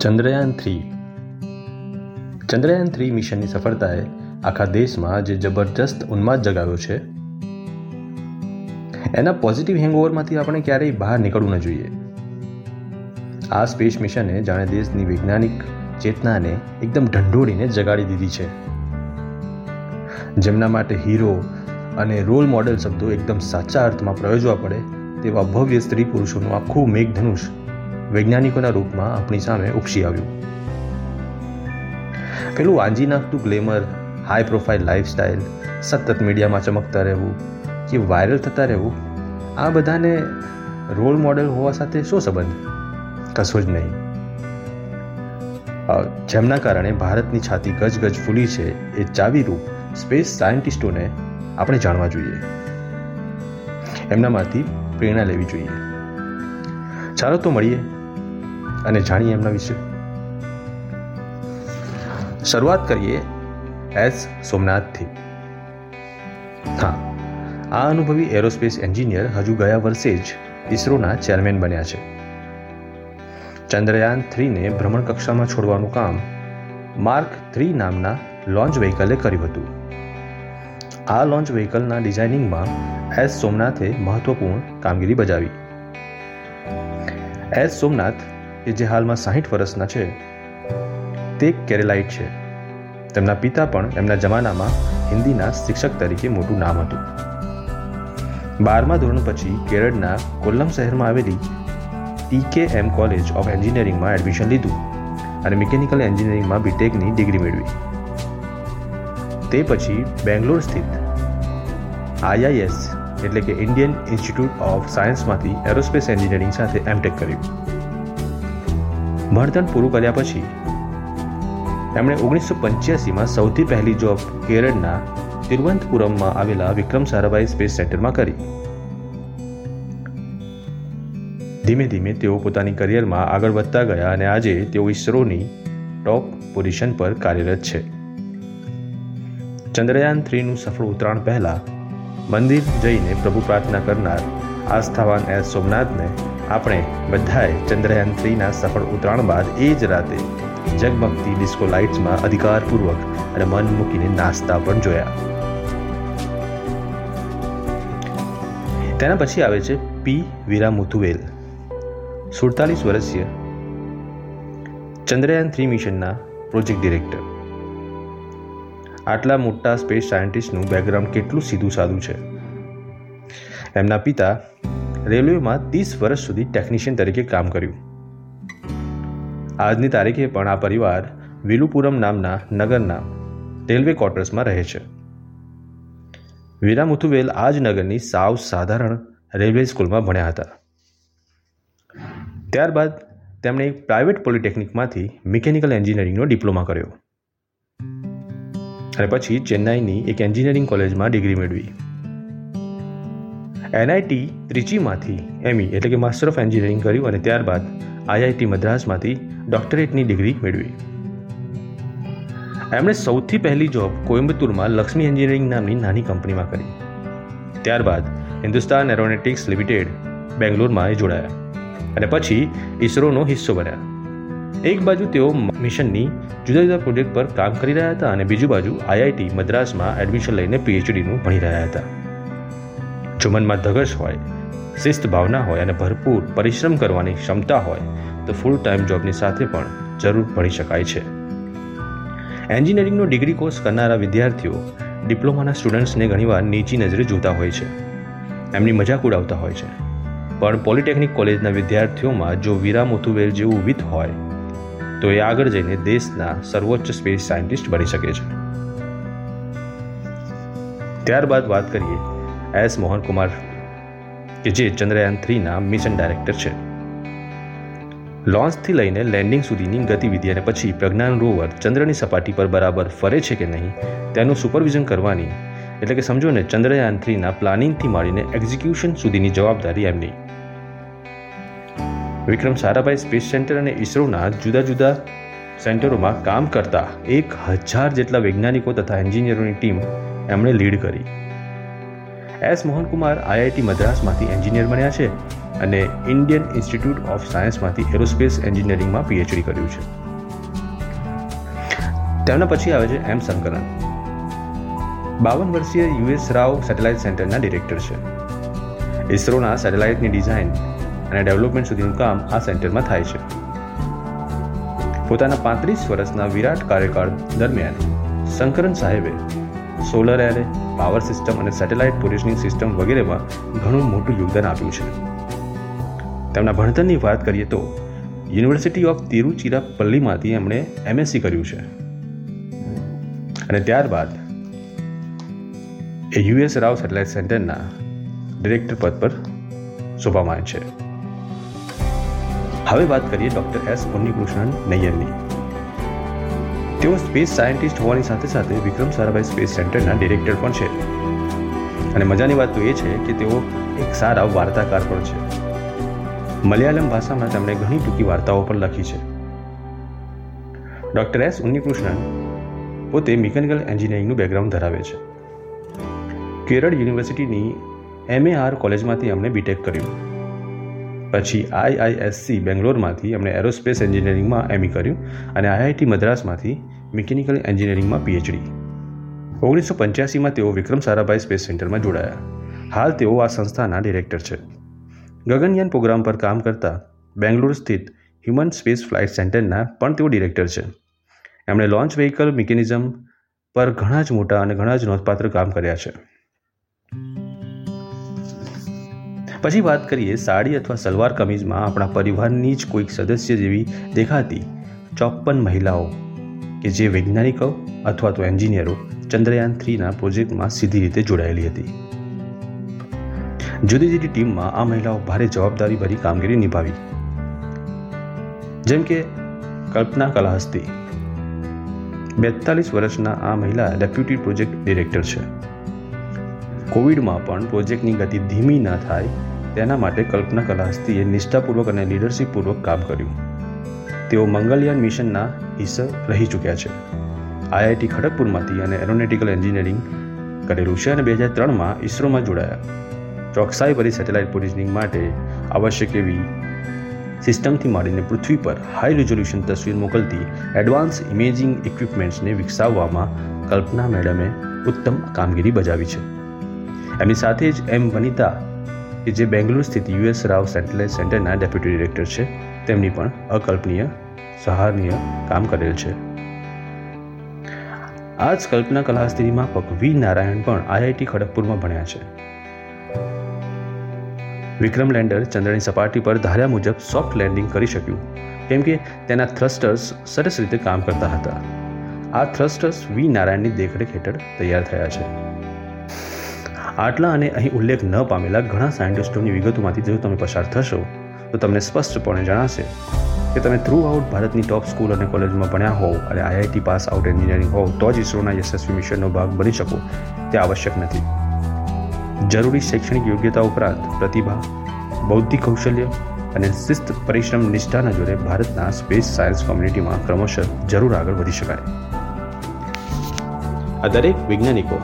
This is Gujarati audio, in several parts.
ચંદ્રયાન થ્રી. ચંદ્રયાન થ્રી મિશનની સફળતાએ આખા દેશમાં જે જબરજસ્ત ઉન્માદ જગાવ્યો છે, એના પોઝિટિવ હેંગઓવરમાંથી આપણે ક્યારેય બહાર નીકળવું ન જોઈએ. આ સ્પેસ મિશને જાણે દેશની વૈજ્ઞાનિક ચેતનાને એકદમ ઢંઢોળીને જગાડી દીધી છે. જેમના માટે હીરો અને રોલ મોડેલ શબ્દો એકદમ સાચા અર્થમાં પ્રયોજવા પડે તેવા ભવ્ય સ્ત્રી પુરુષોનું આખું મેઘધનુષ વૈજ્ઞાનિકોના રૂપમાં આપણી સામે ઉપસી આવ્યું. પેલું વાંજી નાખતું ગ્લેમર હાઈ પ્રોફાઇલ લાઈફસ્ટાઈલ સતત મીડિયામાં ચમકતા રહેવું કે વાયરલ થતા રહેવું, આ બધાને રોલ મોડેલ હોવા સાથે શું સંબંધ? કશું જ નહીં. જેમના કારણે ભારતની છાતી ગજ ગજ ફૂલી છે એ ચાવીરૂપ સ્પેસ સાયન્ટિસ્ટોને આપણે જાણવા જોઈએ. એમનામાંથી પ્રેરણા લેવી જોઈએ. ચાલો તો મળીએ. અને જાણીએ એમના વિશે. શરૂઆત કરીએ એસ સોમનાથથી. હા, આ અનુભવી એરોસ્પેસ એન્જિનિયર હજુ ગયા વર્ષે જ ઇસરોના ચેરમેન બન્યા છે. ચંદ્રયાન થ્રીને ભ્રમણ કક્ષામાં છોડવાનું કામ માર્ક થ્રી નામના લોન્ચ વ્હીકલે કર્યું હતું. આ લોન્ચ વ્હીકલના ડિઝાઇનિંગમાં એસ સોમનાથે મહત્વપૂર્ણ કામગીરી બજાવી. એસ સોમનાથ કે જે હાલમાં સાહીઠ વર્ષના છે, તે કેરેલાઇટ છે. તેમના પિતા પણ એમના જમાનામાં હિન્દીના શિક્ષક તરીકે મોટું નામ હતું. બારમા ધોરણ પછી કેરળના કોલ્લમ શહેરમાં આવેલી ટીકેએમ કોલેજ ઓફ એન્જિનિયરિંગમાં એડમિશન લીધું અને મિકેનિકલ એન્જિનિયરિંગમાં બીટેકની ડિગ્રી મેળવી. તે પછી બેંગ્લોર સ્થિત આઈઆઈએસ એટલે કે ઇન્ડિયન ઇન્સ્ટિટ્યૂટ ઓફ સાયન્સમાંથી એરોસ્પેસ એન્જિનિયરિંગ સાથે એમટેક કર્યું. ભણતર પૂરું કર્યા પછી તેમણે ઓગણીસો પંચ્યાસીમાં સૌથી પહેલી જોબ કેરળના તિરુવંતપુરમમાં આવેલા વિક્રમ સારાભાઈ સ્પેસ સેન્ટરમાં કરી. ધીમે ધીમે તેઓ પોતાની કરિયરમાં આગળ વધતા ગયા અને આજે તેઓ ઇસરોની ટોપ પોઝિશન પર કાર્યરત છે. ચંદ્રયાન થ્રીનું સફળ ઉતરાણ પહેલા મંદિર જઈને પ્રભુ પ્રાર્થના કરનાર આસ્થાવાન એસ સોમનાથને આપણે બધાએ ચંદ્રયાન થ્રીના સફળ ઉતરાણ બાદ એ જ રાતે જગમગતી ડિસ્કો લાઇટ્સમાં અધિકારપૂર્વક અને મન મૂકીને નાસ્તા પણ જોયા. તેના પછી આવે છે પી. વીરા મુથુવેલ સુડતાલીસ વર્ષીય ચંદ્રયાન થ્રી મિશનના પ્રોજેક્ટ ડિરેક્ટર. આટલા મોટા સ્પેસ સાયન્ટિસ્ટનું બેકગ્રાઉન્ડ કેટલું સીધું સાદું છે? એમના પિતા રેલવેમાં ત્રીસ વર્ષ સુધી ટેકનિશિયન તરીકે કામ કર્યું. આજની તારીખે પણ આ પરિવાર વિલુપુરમ નામના નગરના રેલવે ક્વાર્ટર્સમાં રહે છે. વિરામુથુવેલ આ જ નગરની સાવ સાધારણ રેલવે સ્કૂલમાં ભણ્યા હતા. ત્યારબાદ તેમણે એક પ્રાઇવેટ પોલિટેકનિકમાંથી મિકેનિકલ એન્જિનિયરિંગનો ડિપ્લોમા કર્યો. અને પછી ચેન્નાઈની એક એન્જિનિયરિંગ કોલેજમાં ડિગ્રી મેળવી. એનઆઈટી ત્રિચીમાંથી એમઈ એટલે કે માસ્ટર ઓફ એન્જિનિયરિંગ કર્યું અને ત્યારબાદ આઈઆઈટી મદ્રાસમાંથી ડોક્ટરેટની ડિગ્રી મેળવી. એમણે સૌથી પહેલી જોબ કોઇમ્બતુરમાં લક્ષ્મી એન્જિનિયરિંગ નામની નાની કંપનીમાં કરી. ત્યારબાદ હિન્દુસ્તાન એરોનેટિક્સ લિમિટેડ બેંગ્લોરમાં એ જોડાયા અને પછી ઇસરોનો હિસ્સો બન્યા. એક બાજુ તેઓ મિશનની જુદા જુદા પ્રોજેક્ટ પર કામ કરી રહ્યા હતા અને બીજી બાજુ આઈઆઈટી મદ્રાસમાં એડમિશન લઈને પીએચડીનું ભણી રહ્યા હતા. જો મનમાં ધગશ હોય, શિસ્ત ભાવના હોય અને ભરપૂર પરિશ્રમ કરવાની ક્ષમતા હોય, તો ફૂલ ટાઈમ જોબની સાથે પણ જરૂર ભણી શકાય છે. એન્જિનિયરિંગનો ડિગ્રી કોર્સ કરનારા વિદ્યાર્થીઓ ડિપ્લોમાના સ્ટુડન્ટ્સને ઘણીવાર નીચી નજરે જોતા હોય છે. એમની મજાક ઉડાવતા હોય છે. પણ પોલિટેકનિક કોલેજના વિદ્યાર્થીઓમાં જો વીરા મુથુવેલ જેવું વિથ હોય, તો એ આગળ જઈને દેશના સર્વોચ્ચ સ્પેસ સાયન્ટિસ્ટ બની શકે છે. ત્યારબાદ વાત કરીએ એસ મોહનકુમાર કે જે ચંદ્રયાન થ્રીના મિશન ડાયરેક્ટર છે. લોન્ચથી લઈને લેન્ડિંગ સુધીની ગતિવિધિ અને પછી પ્રજ્ઞાન રોવર ચંદ્રની સપાટી પર બરાબર ફરે છે કે નહીં, તેનું સુપરવિઝન કરવાની, એટલે કે સમજો ને, ચંદ્રયાન થ્રીના પ્લાનિંગથી માંડીને એક્ઝિક્યુશન સુધીની જવાબદારી એમની. વિક્રમ સારાભાઈ સ્પેસ સેન્ટર અને ઇસરોના જુદા જુદા સેન્ટરોમાં કામ કરતા એક હજાર જેટલા વૈજ્ઞાનિકો તથા એન્જિનિયરોની ટીમ એમણે લીડ કરી. એસ મોહનકુમાર આઈઆઈટી મદ્રાસમાંથી એન્જિનિયર બન્યા છે અને ઇન્ડિયન ઇન્સ્ટિટ્યૂટ ઓફ સાયન્સમાંથી એરોસ્પેસ એન્જિનિયરિંગમાં પીએચડી કર્યું છે. તેમના પછી આવે છે એમ શંકરન બાવન વર્ષીય યુએસ રાવ સેટેલાઇટ સેન્ટરના ડિરેક્ટર છે. ઇસરોના સેટેલાઇટની ડિઝાઇન અને ડેવલપમેન્ટ સુધીનું કામ આ સેન્ટરમાં થાય છે. પોતાના પાંત્રીસ વર્ષના વિરાટ કાર્યકાળ દરમિયાન શંકરન સાહેબે સોલર એરે પાવર સિસ્ટમ અને સેટેલાઇટ પોઝિશનિંગ સિસ્ટમ વગેરેમાં ઘણું મોટું યોગદાન આપ્યું છે. તેમના ભણતરની વાત કરીએ તો યુનિવર્સિટી ઓફ તિરુચિરાપલ્લીમાંથી એમણે એમએસસી કર્યું છે. અને ત્યારબાદ એ યુએસ રાવ સેટેલાઇટ સેન્ટરના ડિરેક્ટર પદ પર શોભામાન છે. હવે વાત કરીએ ડૉક્ટર એસ ઉન્નીકૃષ્ણન નૈયરની. તેઓ સ્પેસ સાયન્ટિસ્ટ હોવાની સાથે સાથે વિક્રમ સારાભાઈ સ્પેસ સેન્ટરના ડિરેક્ટર પણ છે. અને મજાની વાત તો એ છે કે તેઓ એક સારા વાર્તાકાર પણ છે. મલયાલમ ભાષામાં તેમણે ઘણી ટૂંકી વાર્તાઓ પણ લખી છે. ડૉક્ટર એસ ઉન્નીકૃષ્ણન પોતે મિકેનિકલ એન્જિનિયરિંગનું બેકગ્રાઉન્ડ ધરાવે છે. કેરળ યુનિવર્સિટીની એમએઆર કોલેજમાંથી એમણે બીટેક કર્યું. પછી આઈઆઈએસસી બેંગ્લોરમાંથી એમણે એરોસ્પેસ એન્જિનિયરિંગમાં એમઈ કર્યું અને આઈઆઈટી મદ્રાસમાંથી મિકેનિકલ એન્જિનિયરિંગમાં પીએચડી ઓગણીસો પંચ્યાસીમાં તેઓ વિક્રમ સારાભાઈ સ્પેસ સેન્ટરમાં જોડાયા. હાલ તેઓ આ સંસ્થાના ડિરેક્ટર છે. ગગનયાન પ્રોગ્રામ પર કામ કરતા બેંગ્લોર સ્થિત હ્યુમન સ્પેસ ફ્લાઇટ સેન્ટરના પણ તેઓ ડિરેક્ટર છે. એમણે લોન્ચ વ્હીકલ મિકેનિઝમ પર ઘણા જ મોટા અને ઘણા જ નોંધપાત્ર કામ કર્યા છે. પછી વાત કરીએ સાડી અથવા સલવાર કમીઝમાં આપણા પરિવારની જ કોઈક સદસ્ય જેવી દેખાતી ચોપ્પન મહિલાઓ કે જે વૈજ્ઞાનિકો અથવા તો એન્જિનિયરો ચંદ્રયાન થ્રીના પ્રોજેક્ટમાં સીધી રીતે જોડાયેલી હતી. જુદી જુદી ટીમમાં આ મહિલાઓ ભારે જવાબદારી ભરી કામગીરી નિભાવી. જેમ કે કલ્પના કલાહસ્તી. બેતાલીસ વર્ષના આ મહિલા ડેપ્યુટી પ્રોજેક્ટ ડિરેક્ટર છે. કોવિડમાં પણ પ્રોજેક્ટની ગતિ ધીમી ન થાય તેના માટે કલ્પના કલાહસ્તીએ નિષ્ઠાપૂર્વક અને લીડરશીપપૂર્વક કામ કર્યું. તેઓ મંગલયાન મિશનના હિસ્સા રહી ચૂક્યા છે. આઈઆઈટી ખડગપુરમાંથી અને એરોનેટિકલ એન્જિનિયરિંગ કરેલું છે અને બે હજાર ત્રણમાં ઇસરોમાં જોડાયા. ચોકસાઈ ભરી સેટેલાઇટ પોઝિશનિંગ માટે આવશ્યક એવી સિસ્ટમથી માંડીને પૃથ્વી પર હાઈ રિઝોલ્યુશન તસવીર મોકલતી એડવાન્સ ઇમેજિંગ ઇક્વિપમેન્ટ્સને વિકસાવવામાં કલ્પના મેડમે ઉત્તમ કામગીરી બજાવી છે. એમની સાથે જ એમ વનિતા, કે જે બેંગ્લોર સ્થિત યુએસ રાવ સેટેલાઇટ સેન્ટરના ડેપ્યુટી ડિરેક્ટર છે તેમની પણ અકલ્પનીય, સહારનીય કામ કરેલ છે. આ જ કલ્પના કલાસ્ત્રી માફક વી. નારાયણ પણ આઈઆઈટી ખડગપુરમાં ભણ્યા છે. વિક્રમ લેન્ડર ચંદ્રની સપાટી પર ધાર્યા મુજબ સોફ્ટ લેન્ડિંગ કરી શક્યું, કેમ કે તેના થ્રસ્ટર્સ સરસ રીતે કામ કરતા હતા. આ થ્રસ્ટર્સ વી. નારાયણની દેખરેખ હેઠળ તૈયાર થયા છે. આટલા અને અહીં ઉલ્લેખ ન પામેલા ઘણા સાયન્ટિસ્ટોની વિગતોમાંથી જો તમે પસાર થશો તો તમને સ્પષ્ટપણે જણાશે કે તમે થ્રુ આઉટ ભારતની ટોપ સ્કૂલ અને કોલેજમાં ભણ્યા હોવ અને આઈઆઈટી પાસ આઉટ એન્જિનિયરિંગ હોવ, તો જ ઇસરોના યશસ્વી મિશનનો ભાગ બની શકો. તે આવશ્યક નથી. જરૂરી શૈક્ષણિક યોગ્યતા ઉપરાંત પ્રતિભા, બૌદ્ધિક કૌશલ્ય અને શિસ્ત પરિશ્રમ નિષ્ઠાના જોડે ભારતના સ્પેસ સાયન્સ કોમ્યુનિટીમાં ક્રમશઃ જરૂર આગળ વધી શકાય. આ દરેક વૈજ્ઞાનિકો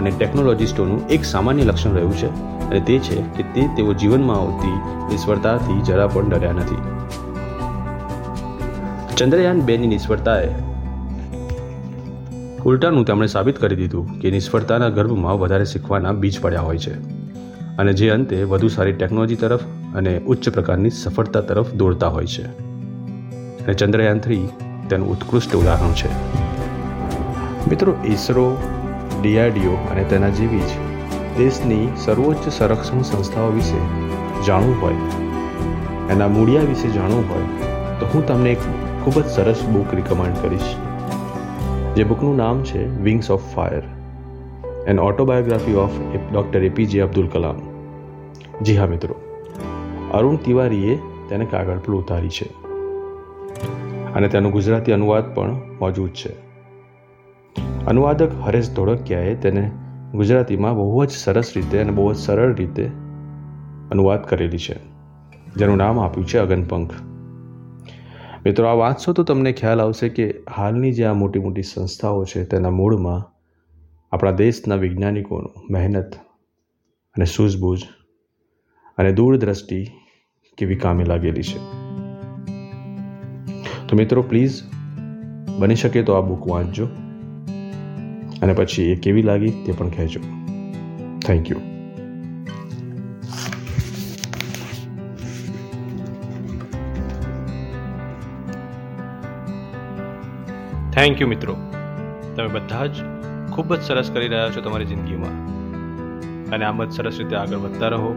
અને ટેકનોલોજીસ્ટોનું એક સામાન્ય લક્ષણ રહ્યું છે અને તે છે કે તે તેઓ જીવનમાં આવતી નિષ્ફળતાથી જરા પણ ડર્યા નથી. ચંદ્રયાન બેની નિષ્ફળતાએ ઉલટાનું તેમણે સાબિત કરી દીધું કે નિષ્ફળતાના ગર્ભમાં વધારે શીખવાના બીજ પડ્યા હોય છે અને જે અંતે વધુ સારી ટેકનોલોજી તરફ અને ઉચ્ચ પ્રકારની સફળતા તરફ દોડતા હોય છે. અને ચંદ્રયાન થ્રી તેનું ઉત્કૃષ્ટ ઉદાહરણ છે. મિત્રો, ઈસરો, ડીઆરડીઓ અને તેના જેવી જ દેશની સર્વોચ્ચ સંરક્ષણ સંસ્થાઓ વિશે જાણવું હોય, એના મૂળિયા વિશે જાણવું હોય, તો હું તમને એક ખૂબ જ સરસ બુક રિકમેન્ડ કરીશ. જે બુકનું નામ છે wings of fire an autobiography of doctor APJ Abdul Kalam ji હા મિત્રો. અરુણ તિવારીએ તેને કાગળ પર ઉતારી છે. અને તેનું ગુજરાતી અનુવાદ પણ મોજૂદ છે. અનુવાદક હરેશ ધોળકિયાએ તેને ગુજરાતીમાં બહુ જ સરસ રીતે અને બહુ જ સરળ રીતે અનુવાદ કરેલી છે, જેનું નામ આપ્યું છે અગનપંખ. મિત્રો, આ વાંચશો તો તમને ખ્યાલ આવશે કે હાલની જે આ મોટી મોટી સંસ્થાઓ છે, તેના મૂળમાં આપણા દેશના વૈજ્ઞાનિકોનું મહેનત અને સૂઝબૂઝ અને દૂરદ્રષ્ટિ કેવી કામે લાગેલી છે. તો મિત્રો, પ્લીઝ બની શકે તો આ બુક વાંચજો. અને પછી એ કેવી લાગી તે પણ કહેજો. થેન્ક યુ થેન્ક યુ મિત્રો. તમે બધા જ ખૂબ જ સરસ કરી રહ્યા છો તમારી જિંદગીમાં. અને આમ જ સરસ રીતે આગળ વધતા રહો.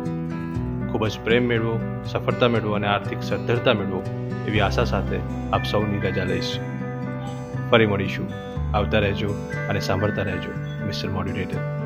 ખૂબ જ પ્રેમ મેળવો, સફળતા મેળવો અને આર્થિક સદ્ધરતા મેળવો એવી આશા સાથે આપ સૌની રજા લઈશ. ફરી મળીશું. આવતા રહેજો અને સાંભળતા રહેજો મિસ્ટર મોડ્યુલેટર.